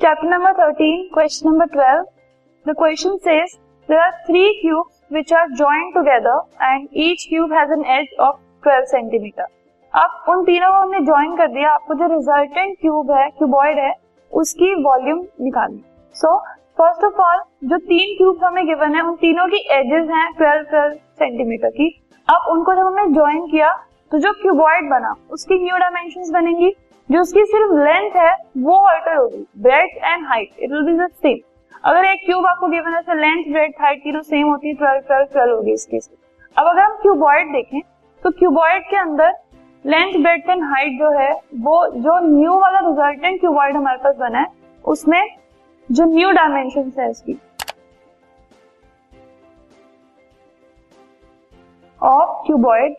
Chapter number 13, question number 12. The question says there are three cubes which are joined together and each cube has an edge of 12 centimeter. अब उन तीनों को हमने join कर दिया आपको जो रिजल्टेंट क्यूब है क्यूबॉइड है उसकी वॉल्यूम निकालनी सो फ़र्स्ट ऑफ़ ऑल जो तीन क्यूब हमें गिवन है उन तीनों की एजेस हैं 12 12 सेंटीमीटर की अब उनको जब हमने ज्वाइन किया तो जो क्यूबॉइड बना उसकी न्यू डायमेंशन बनेंगी जो उसकी सिर्फ़ लेंथ है, वो अल्टर होगी। Breadth and height it will be the same अगर एक क्यूब आपको गिवन है लेंथ ब्रेड हाइट तीनों सेम होती है ट्वेल्व ट्वेल्व ट्वेल्व होगी इस केस अब अगर हम क्यूबॉइड देखें तो क्यूबॉइड के अंदर लेंथ ब्रेड एंड हाइट जो है, वो जो न्यू वाला रिजल्टेंट क्यूबॉइड हमारे पास बना है, उसमें जो न्यू डायमेंशन है इसकी। Of cuboid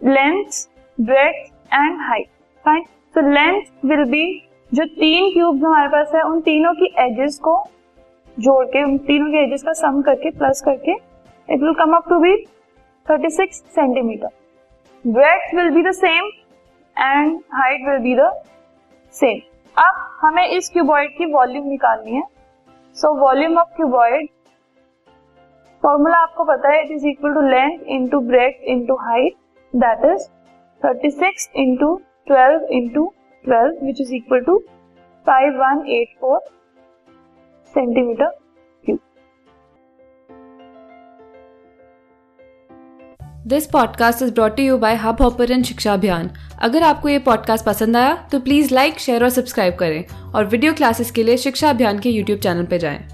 length breadth and height fine तो लेंथ विल बी जो तीन क्यूब्स हमारे पास है, उन तीनों की एजेस को जोड़ के, उन तीनों के एजेस का सम करके प्लस करके it will come up to be 36 centimetre breadth will be the same and height will be the same अब हमें इस क्यूबॉइड की वॉल्यूम निकालनी है. So volume of cuboid formula आपको पता है it is equal to length into breadth into height that is 36 into 12 into 12 which is equal to 5184 centimetre cube this podcast is brought you by Hub Hopper Shiksha Abhiyan अगर आपको ये podcast पसंद आया तो please like share और subscribe करें और video classes के लिए शिक्षा अभियान के यूट्यूब चैनल पर जाएँ।